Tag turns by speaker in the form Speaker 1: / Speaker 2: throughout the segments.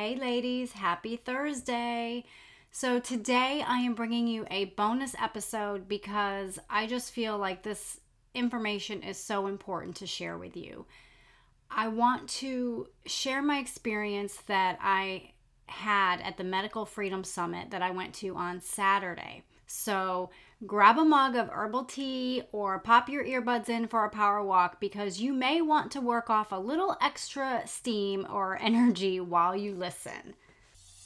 Speaker 1: Hey, ladies, happy Thursday. So, today I am bringing you a bonus episode because I just feel like this information is so important to share with you. I want to share my experience that I had at the Medical Freedom Summit that I went to on Saturday. So, grab a mug of herbal tea or pop your earbuds in for a power walk because you may want to work off a little extra steam or energy while you listen.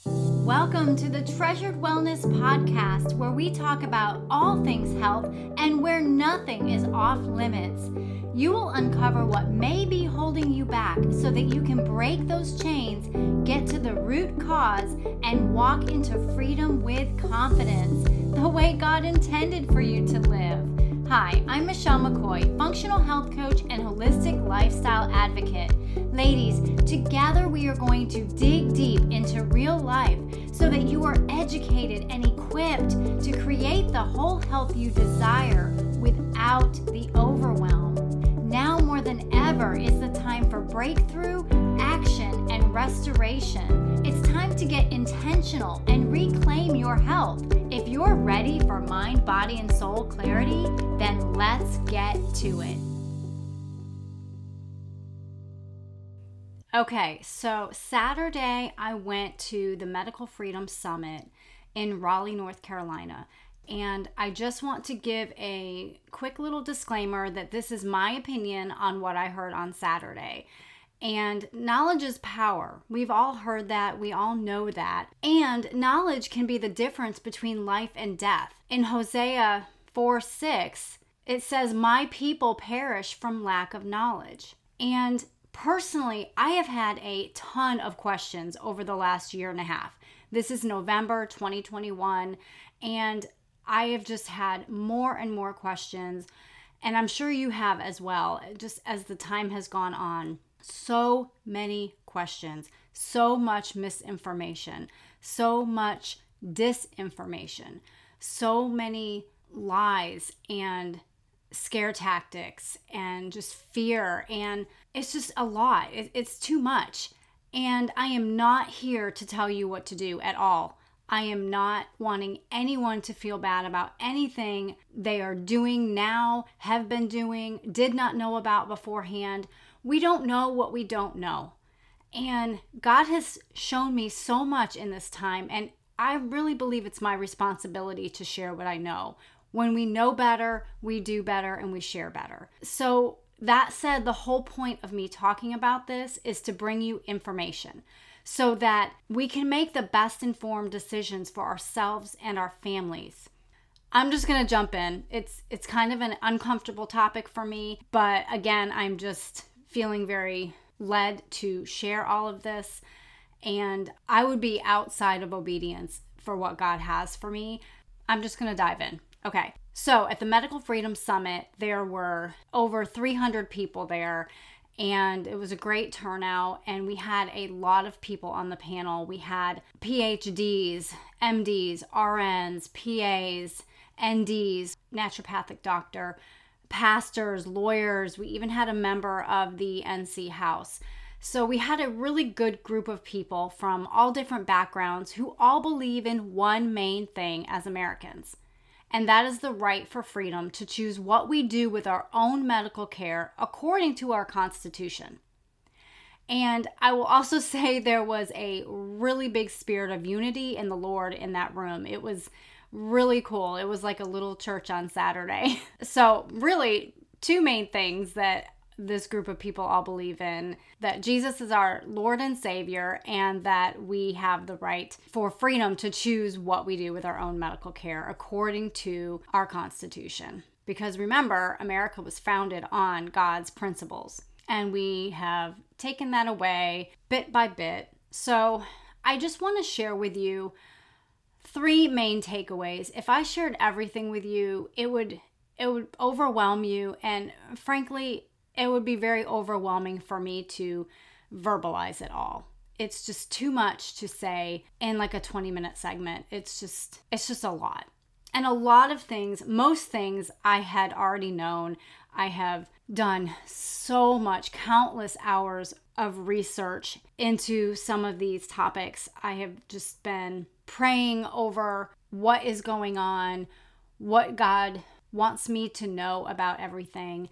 Speaker 1: Welcome to the Treasured Wellness Podcast, where we talk about all things health and where nothing is off limits. You will uncover what may be holding you back so that you can break those chains, get to the root cause, and walk into freedom with confidence, the way God intended for you to live. Hi, I'm Michelle McCoy, functional health coach and holistic lifestyle advocate. Ladies, together we are going to dig deep into real life so that you are educated and equipped to create the whole health you desire without the overwhelm. Now more than ever is the time for breakthrough, restoration. It's time to get intentional and reclaim your health. If you're ready for mind, body, and soul clarity, then let's get to it. Okay, so Saturday I went to the Medical Freedom Summit in Raleigh, North Carolina. And I just want to give a quick little disclaimer that this is my opinion on what I heard on Saturday. And knowledge is power. We've all heard that. We all know that. And knowledge can be the difference between life and death. In Hosea 4 6, it says, My people perish from lack of knowledge. And personally, I have had a ton of questions over the last year and a half. This is November 2021, and I have just had more and more questions, and I'm sure you have as well, just as the time has gone on. So many questions, so much misinformation, so much disinformation, so many lies and scare tactics and just fear. And it's just a lot. It's too much. And I am not here to tell you what to do at all. I am not wanting anyone to feel bad about anything they are doing now, have been doing, did not know about beforehand. We don't know what we don't know. And God has shown me so much in this time, and I really believe it's my responsibility to share what I know. When we know better, we do better and we share better. So, that said, the whole point of me talking about this is to bring you information so that we can make the best informed decisions for ourselves and our families. I'm just going to jump in. It's it's kind of an uncomfortable topic for me, but again, I'm just feeling very led to share all of this and I would be outside of obedience for what God has for me. I'm just going to dive in. Okay. So, at the Medical Freedom Summit, there were over 300 people there and it was a great turnout and we had a lot of people on the panel. We had phds mds rns pas nds naturopathic doctor pastors lawyers. We even had a member of the nc house. So we had a really good group of people from all different backgrounds who all believe in one main thing as americans and that is the right for freedom to choose what we do with our own medical care according to our Constitution. And I will also say there was a really big spirit of unity in the Lord in that room. It was really cool. It was like a little church on Saturday. So, really, two main things that this group of people all believe in that Jesus is our Lord and Savior, and that we have the right for freedom to choose what we do with our own medical care according to our Constitution. Because remember, America was founded on God's principles, and we have taken that away bit by bit. So, I just want to share with you three main takeaways. If I shared everything with you, it would it would overwhelm you and frankly it would be very overwhelming for me to verbalize it all. It's just too much to say in like a 20 minute segment. It's just it's just a lot. And a lot of things, most things I had already known. I have done so much, countless hours of research into some of these topics. I have just been praying over what is going on, what God wants me to know about everything.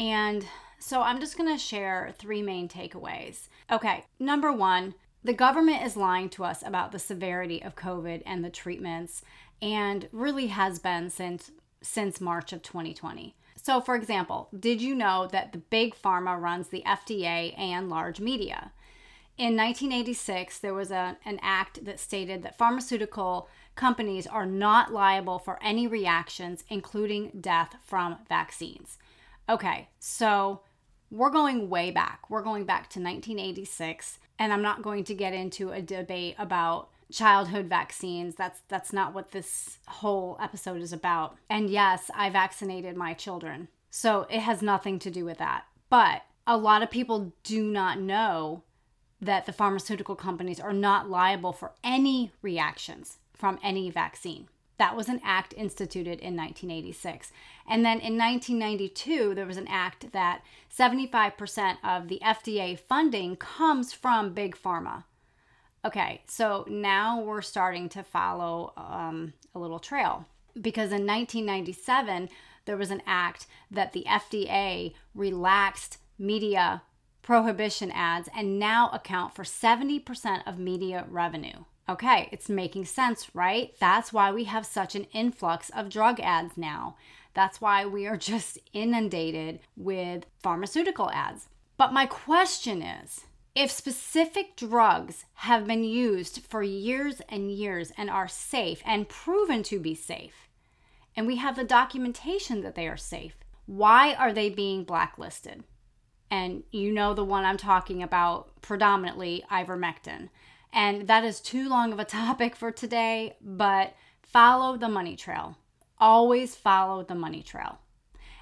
Speaker 1: And so I'm just going to share three main takeaways. Okay, number one, the government is lying to us about the severity of COVID and the treatments, and really has been since since March of 2020. So, for example, did you know that the big pharma runs the FDA and large media? In 1986, there was a, an act that stated that pharmaceutical companies are not liable for any reactions, including death from vaccines. Okay, so we're going way back. We're going back to 1986, and I'm not going to get into a debate about childhood vaccines. That's that's not what this whole episode is about. And yes, I vaccinated my children. So it has nothing to do with that. But a lot of people do not know that the pharmaceutical companies are not liable for any reactions from any vaccine. That was an act instituted in 1986. And then in 1992, there was an act that 75% of the FDA funding comes from big pharma. Okay, so now we're starting to follow um, a little trail because in 1997 there was an act that the FDA relaxed media prohibition ads and now account for 70% of media revenue. Okay, it's making sense, right? That's why we have such an influx of drug ads now. That's why we are just inundated with pharmaceutical ads. But my question is if specific drugs have been used for years and years and are safe and proven to be safe, and we have the documentation that they are safe, why are they being blacklisted? And you know the one I'm talking about predominantly ivermectin. And that is too long of a topic for today, but follow the money trail. Always follow the money trail.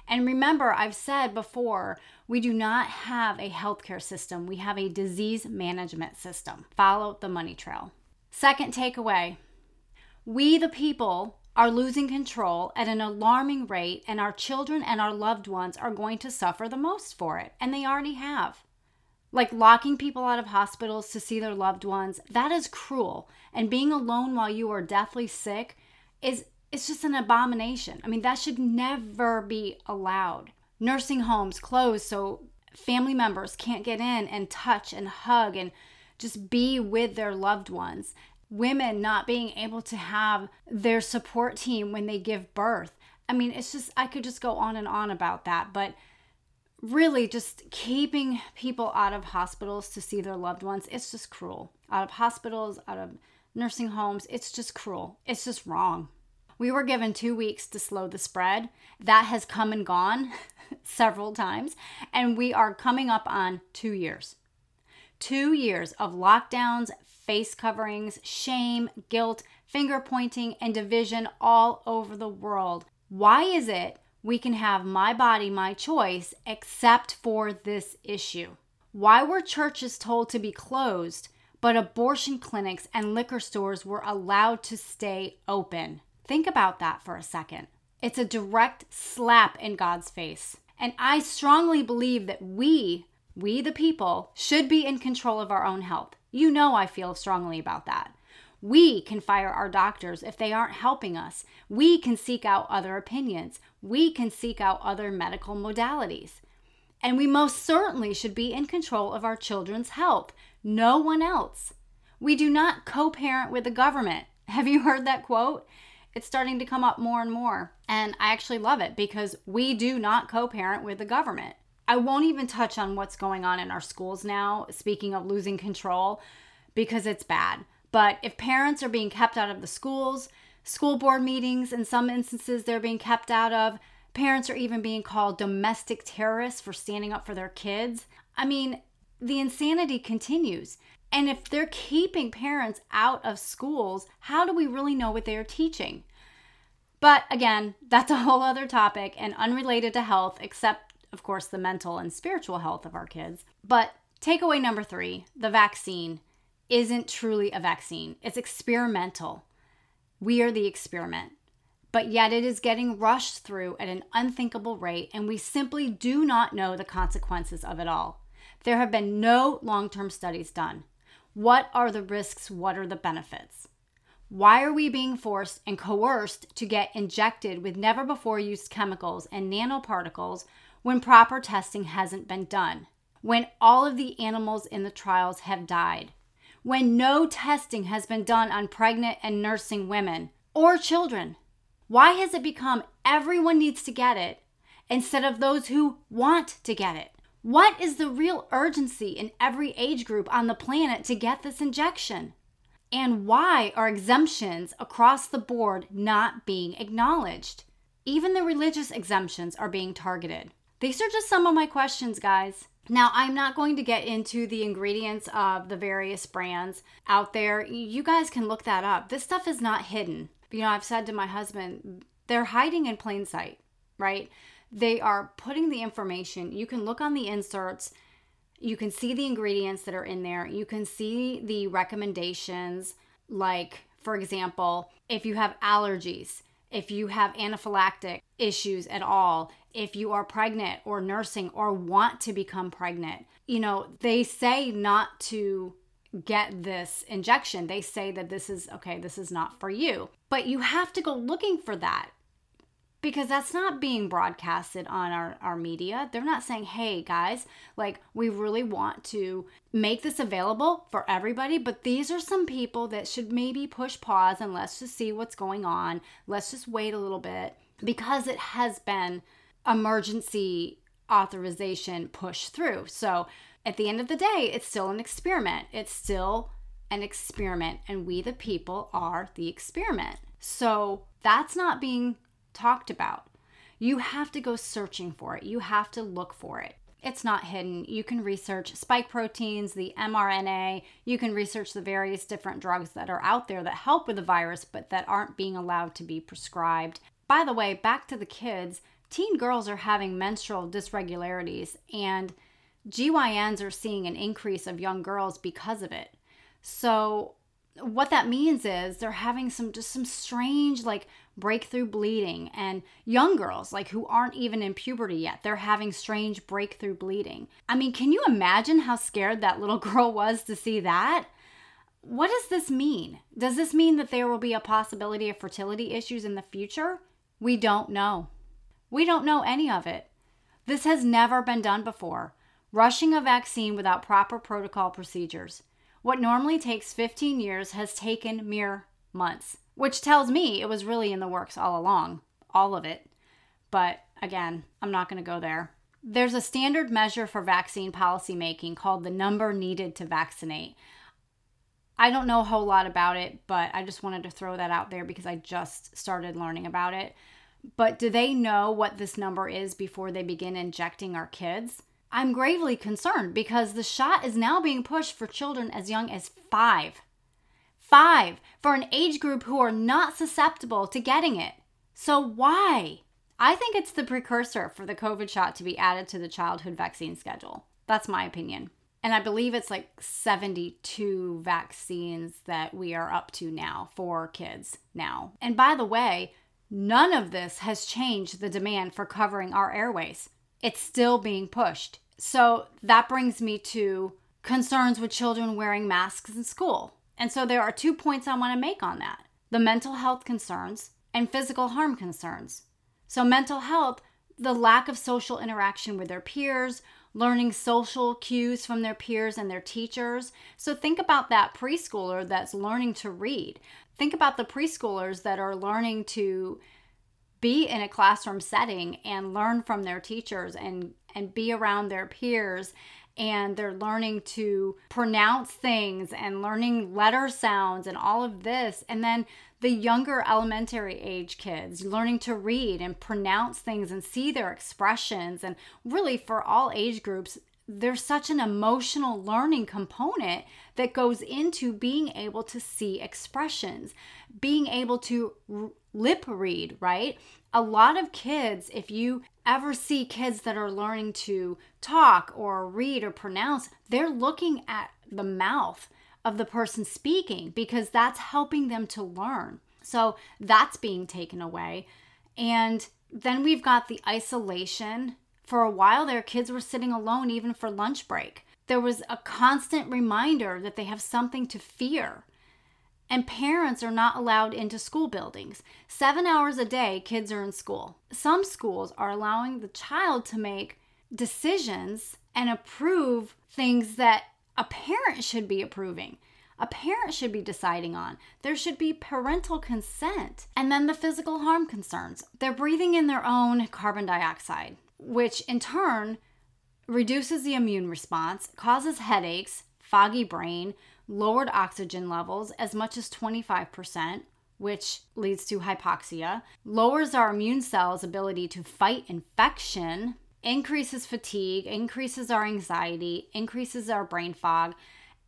Speaker 1: And remember, I've said before, we do not have a healthcare system, we have a disease management system. Follow the money trail. Second takeaway we, the people, are losing control at an alarming rate, and our children and our loved ones are going to suffer the most for it, and they already have. Like locking people out of hospitals to see their loved ones, that is cruel. And being alone while you are deathly sick is it's just an abomination. I mean, that should never be allowed. Nursing homes closed so family members can't get in and touch and hug and just be with their loved ones. Women not being able to have their support team when they give birth. I mean, it's just, I could just go on and on about that. But really, just keeping people out of hospitals to see their loved ones, it's just cruel. Out of hospitals, out of nursing homes, it's just cruel. It's just wrong. We were given two weeks to slow the spread. That has come and gone several times, and we are coming up on two years. Two years of lockdowns, face coverings, shame, guilt, finger pointing, and division all over the world. Why is it we can have my body, my choice, except for this issue? Why were churches told to be closed, but abortion clinics and liquor stores were allowed to stay open? Think about that for a second. It's a direct slap in God's face. And I strongly believe that we, we the people, should be in control of our own health. You know, I feel strongly about that. We can fire our doctors if they aren't helping us. We can seek out other opinions. We can seek out other medical modalities. And we most certainly should be in control of our children's health. No one else. We do not co parent with the government. Have you heard that quote? it's starting to come up more and more. And I actually love it because we do not co parent with the government. I won't even touch on what's going on in our schools now, speaking of losing control, because it's bad. But if parents are being kept out of the schools, school board meetings, in some instances, they're being kept out of, parents are even being called domestic terrorists for standing up for their kids. I mean, the insanity continues. And if they're keeping parents out of schools, how do we really know what they are teaching? But again, that's a whole other topic and unrelated to health, except, of course, the mental and spiritual health of our kids. But takeaway number three the vaccine isn't truly a vaccine, it's experimental. We are the experiment. But yet it is getting rushed through at an unthinkable rate, and we simply do not know the consequences of it all. There have been no long term studies done. What are the risks? What are the benefits? Why are we being forced and coerced to get injected with never before used chemicals and nanoparticles when proper testing hasn't been done? When all of the animals in the trials have died? When no testing has been done on pregnant and nursing women or children? Why has it become everyone needs to get it instead of those who want to get it? What is the real urgency in every age group on the planet to get this injection? And why are exemptions across the board not being acknowledged? Even the religious exemptions are being targeted. These are just some of my questions, guys. Now, I'm not going to get into the ingredients of the various brands out there. You guys can look that up. This stuff is not hidden. You know, I've said to my husband, they're hiding in plain sight, right? They are putting the information. You can look on the inserts, you can see the ingredients that are in there, you can see the recommendations, like, for example, if you have allergies, if you have anaphylactic issues at all, if you are pregnant or nursing or want to become pregnant. You know, they say not to get this injection. They say that this is okay, this is not for you. But you have to go looking for that because that's not being broadcasted on our, our media. They're not saying, hey guys, like we really want to make this available for everybody, but these are some people that should maybe push pause and let's just see what's going on. Let's just wait a little bit because it has been emergency authorization pushed through. So at the end of the day, it's still an experiment. It's still an experiment, and we, the people, are the experiment. So that's not being talked about. You have to go searching for it, you have to look for it. It's not hidden. You can research spike proteins, the mRNA. You can research the various different drugs that are out there that help with the virus, but that aren't being allowed to be prescribed. By the way, back to the kids, teen girls are having menstrual dysregularities, and GYNs are seeing an increase of young girls because of it. So, what that means is they're having some just some strange like breakthrough bleeding. And young girls like who aren't even in puberty yet they're having strange breakthrough bleeding. I mean can you imagine how scared that little girl was to see that? What does this mean? Does this mean that there will be a possibility of fertility issues in the future? We don't know. We don't know any of it. This has never been done before. Rushing a vaccine without proper protocol procedures. What normally takes 15 years has taken mere months which tells me it was really in the works all along, all of it. But again, I'm not going to go there. There's a standard measure for vaccine policymaking called the number needed to vaccinate. I don't know a whole lot about it, but I just wanted to throw that out there because I just started learning about it. But do they know what this number is before they begin injecting our kids? I'm gravely concerned because the shot is now being pushed for children as young as five. Five, for an age group who are not susceptible to getting it. So why? I think it's the precursor for the COVID shot to be added to the childhood vaccine schedule. That's my opinion. And I believe it's like 72 vaccines that we are up to now for kids now. And by the way, none of this has changed the demand for covering our airways. It's still being pushed. So that brings me to concerns with children wearing masks in school. And so there are two points I want to make on that the mental health concerns and physical harm concerns. So, mental health, the lack of social interaction with their peers, learning social cues from their peers and their teachers. So, think about that preschooler that's learning to read. Think about the preschoolers that are learning to be in a classroom setting and learn from their teachers and and be around their peers and they're learning to pronounce things and learning letter sounds and all of this. And then the younger elementary age kids learning to read and pronounce things and see their expressions. And really, for all age groups, there's such an emotional learning component that goes into being able to see expressions, being able to r- lip read, right? A lot of kids, if you ever see kids that are learning to talk or read or pronounce, they're looking at the mouth of the person speaking because that's helping them to learn. So that's being taken away. And then we've got the isolation. For a while their kids were sitting alone even for lunch break. there was a constant reminder that they have something to fear. And parents are not allowed into school buildings. Seven hours a day, kids are in school. Some schools are allowing the child to make decisions and approve things that a parent should be approving. A parent should be deciding on. There should be parental consent. And then the physical harm concerns. They're breathing in their own carbon dioxide, which in turn reduces the immune response, causes headaches, foggy brain, lowered oxygen levels as much as 25%, which leads to hypoxia, lowers our immune cells' ability to fight infection, increases fatigue, increases our anxiety, increases our brain fog,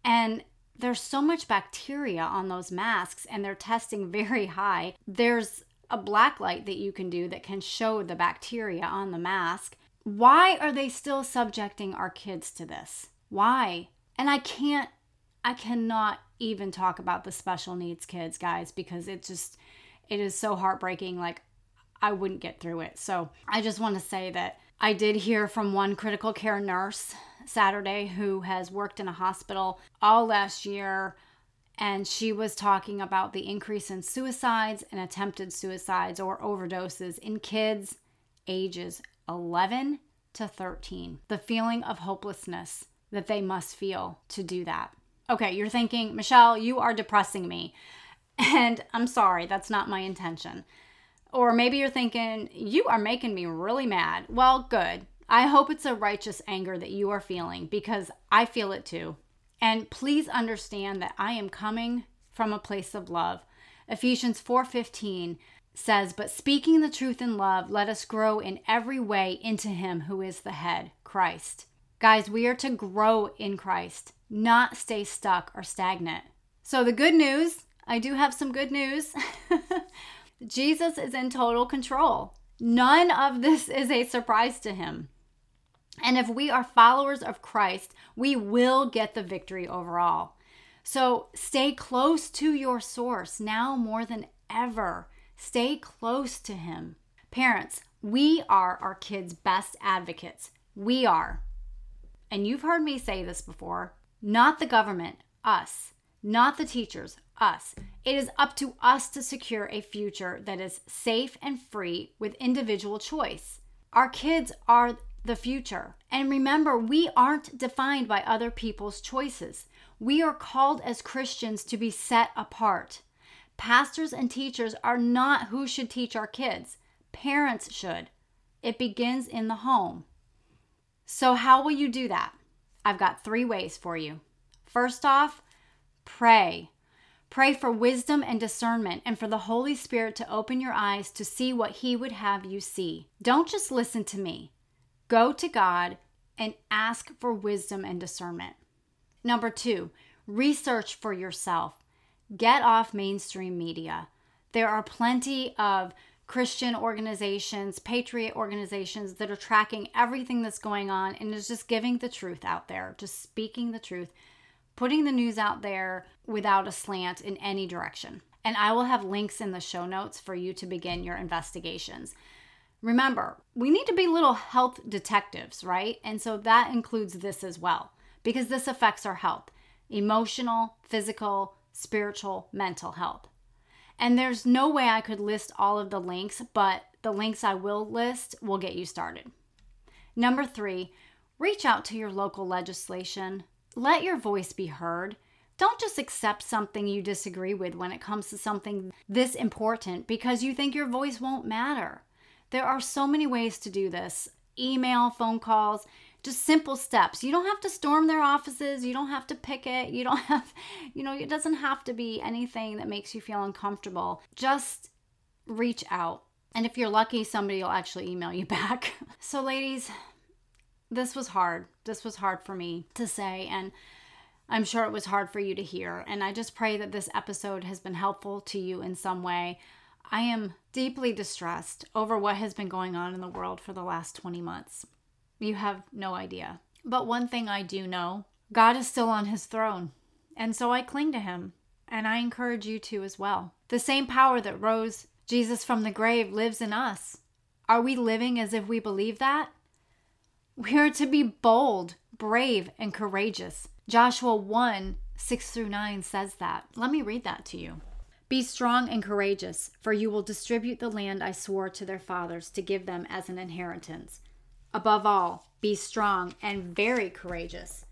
Speaker 1: and there's so much bacteria on those masks and they're testing very high. There's a black light that you can do that can show the bacteria on the mask. Why are they still subjecting our kids to this? Why? And I can't I cannot even talk about the special needs kids, guys, because it just it is so heartbreaking like I wouldn't get through it. So, I just want to say that I did hear from one critical care nurse Saturday who has worked in a hospital all last year and she was talking about the increase in suicides and attempted suicides or overdoses in kids ages 11 to 13. The feeling of hopelessness that they must feel to do that. Okay, you're thinking, Michelle, you are depressing me. And I'm sorry, that's not my intention. Or maybe you're thinking, you are making me really mad. Well, good. I hope it's a righteous anger that you are feeling because I feel it too. And please understand that I am coming from a place of love. Ephesians 4:15 says, "But speaking the truth in love, let us grow in every way into him who is the head, Christ." Guys, we are to grow in Christ, not stay stuck or stagnant. So the good news, I do have some good news. Jesus is in total control. None of this is a surprise to him. And if we are followers of Christ, we will get the victory overall. So stay close to your source now more than ever. Stay close to Him. Parents, we are our kids' best advocates. We are. And you've heard me say this before not the government, us. Not the teachers, us. It is up to us to secure a future that is safe and free with individual choice. Our kids are the future. And remember, we aren't defined by other people's choices. We are called as Christians to be set apart. Pastors and teachers are not who should teach our kids, parents should. It begins in the home. So, how will you do that? I've got three ways for you. First off, pray. Pray for wisdom and discernment and for the Holy Spirit to open your eyes to see what He would have you see. Don't just listen to me. Go to God and ask for wisdom and discernment. Number two, research for yourself. Get off mainstream media. There are plenty of Christian organizations, patriot organizations that are tracking everything that's going on and is just giving the truth out there, just speaking the truth, putting the news out there without a slant in any direction. And I will have links in the show notes for you to begin your investigations. Remember, we need to be little health detectives, right? And so that includes this as well, because this affects our health emotional, physical, spiritual, mental health. And there's no way I could list all of the links, but the links I will list will get you started. Number three, reach out to your local legislation. Let your voice be heard. Don't just accept something you disagree with when it comes to something this important because you think your voice won't matter. There are so many ways to do this email, phone calls, just simple steps. You don't have to storm their offices. You don't have to picket. You don't have, you know, it doesn't have to be anything that makes you feel uncomfortable. Just reach out. And if you're lucky, somebody will actually email you back. So, ladies, this was hard. This was hard for me to say. And I'm sure it was hard for you to hear. And I just pray that this episode has been helpful to you in some way. I am deeply distressed over what has been going on in the world for the last 20 months. You have no idea. But one thing I do know God is still on his throne. And so I cling to him. And I encourage you to as well. The same power that rose Jesus from the grave lives in us. Are we living as if we believe that? We are to be bold, brave, and courageous. Joshua 1 6 through 9 says that. Let me read that to you. Be strong and courageous, for you will distribute the land I swore to their fathers to give them as an inheritance. Above all, be strong and very courageous,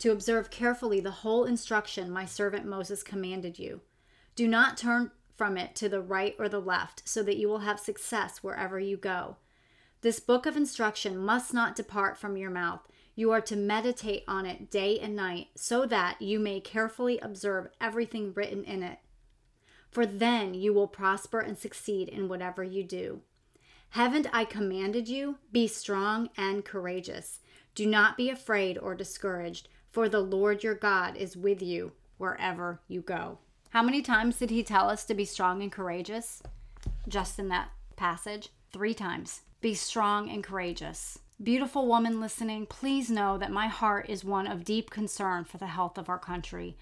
Speaker 1: to observe carefully the whole instruction my servant Moses commanded you. Do not turn from it to the right or the left, so that you will have success wherever you go. This book of instruction must not depart from your mouth. You are to meditate on it day and night, so that you may carefully observe everything written in it for then you will prosper and succeed in whatever you do. Haven't I commanded you? Be strong and courageous. Do not be afraid or discouraged, for the Lord your God is with you wherever you go. How many times did he tell us to be strong and courageous? Just in that passage, three times. Be strong and courageous. Beautiful woman listening, please know that my heart is one of deep concern for the health of our country.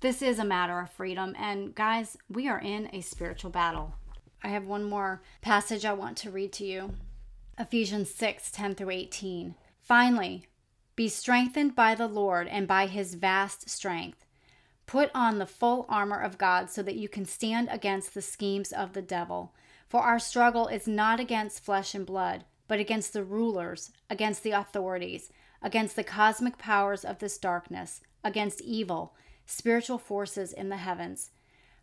Speaker 1: This is a matter of freedom. And guys, we are in a spiritual battle. I have one more passage I want to read to you Ephesians 6 10 through 18. Finally, be strengthened by the Lord and by his vast strength. Put on the full armor of God so that you can stand against the schemes of the devil. For our struggle is not against flesh and blood, but against the rulers, against the authorities, against the cosmic powers of this darkness, against evil spiritual forces in the heavens.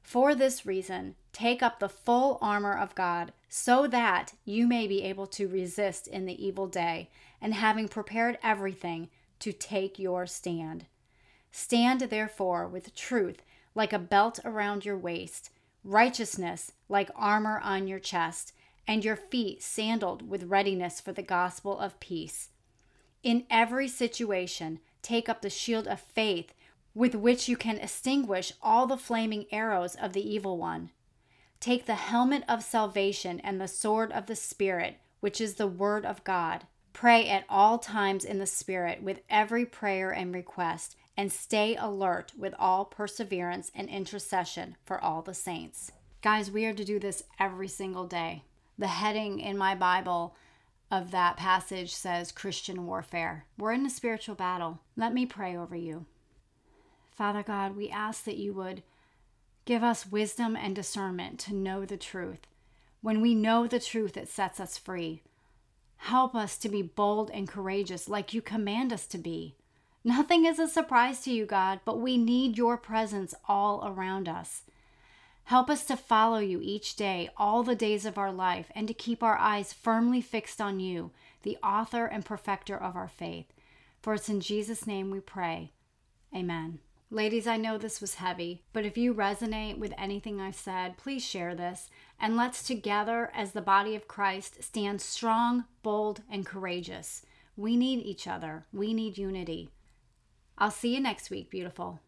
Speaker 1: For this reason, take up the full armor of God, so that you may be able to resist in the evil day, and having prepared everything, to take your stand. Stand therefore with truth like a belt around your waist, righteousness like armor on your chest, and your feet sandaled with readiness for the gospel of peace. In every situation, take up the shield of faith with which you can extinguish all the flaming arrows of the evil one. Take the helmet of salvation and the sword of the Spirit, which is the Word of God. Pray at all times in the Spirit with every prayer and request, and stay alert with all perseverance and intercession for all the saints. Guys, we are to do this every single day. The heading in my Bible of that passage says Christian warfare. We're in a spiritual battle. Let me pray over you. Father God, we ask that you would give us wisdom and discernment to know the truth. When we know the truth, it sets us free. Help us to be bold and courageous like you command us to be. Nothing is a surprise to you, God, but we need your presence all around us. Help us to follow you each day, all the days of our life, and to keep our eyes firmly fixed on you, the author and perfecter of our faith. For it's in Jesus' name we pray. Amen. Ladies, I know this was heavy, but if you resonate with anything I said, please share this and let's together, as the body of Christ, stand strong, bold, and courageous. We need each other, we need unity. I'll see you next week, beautiful.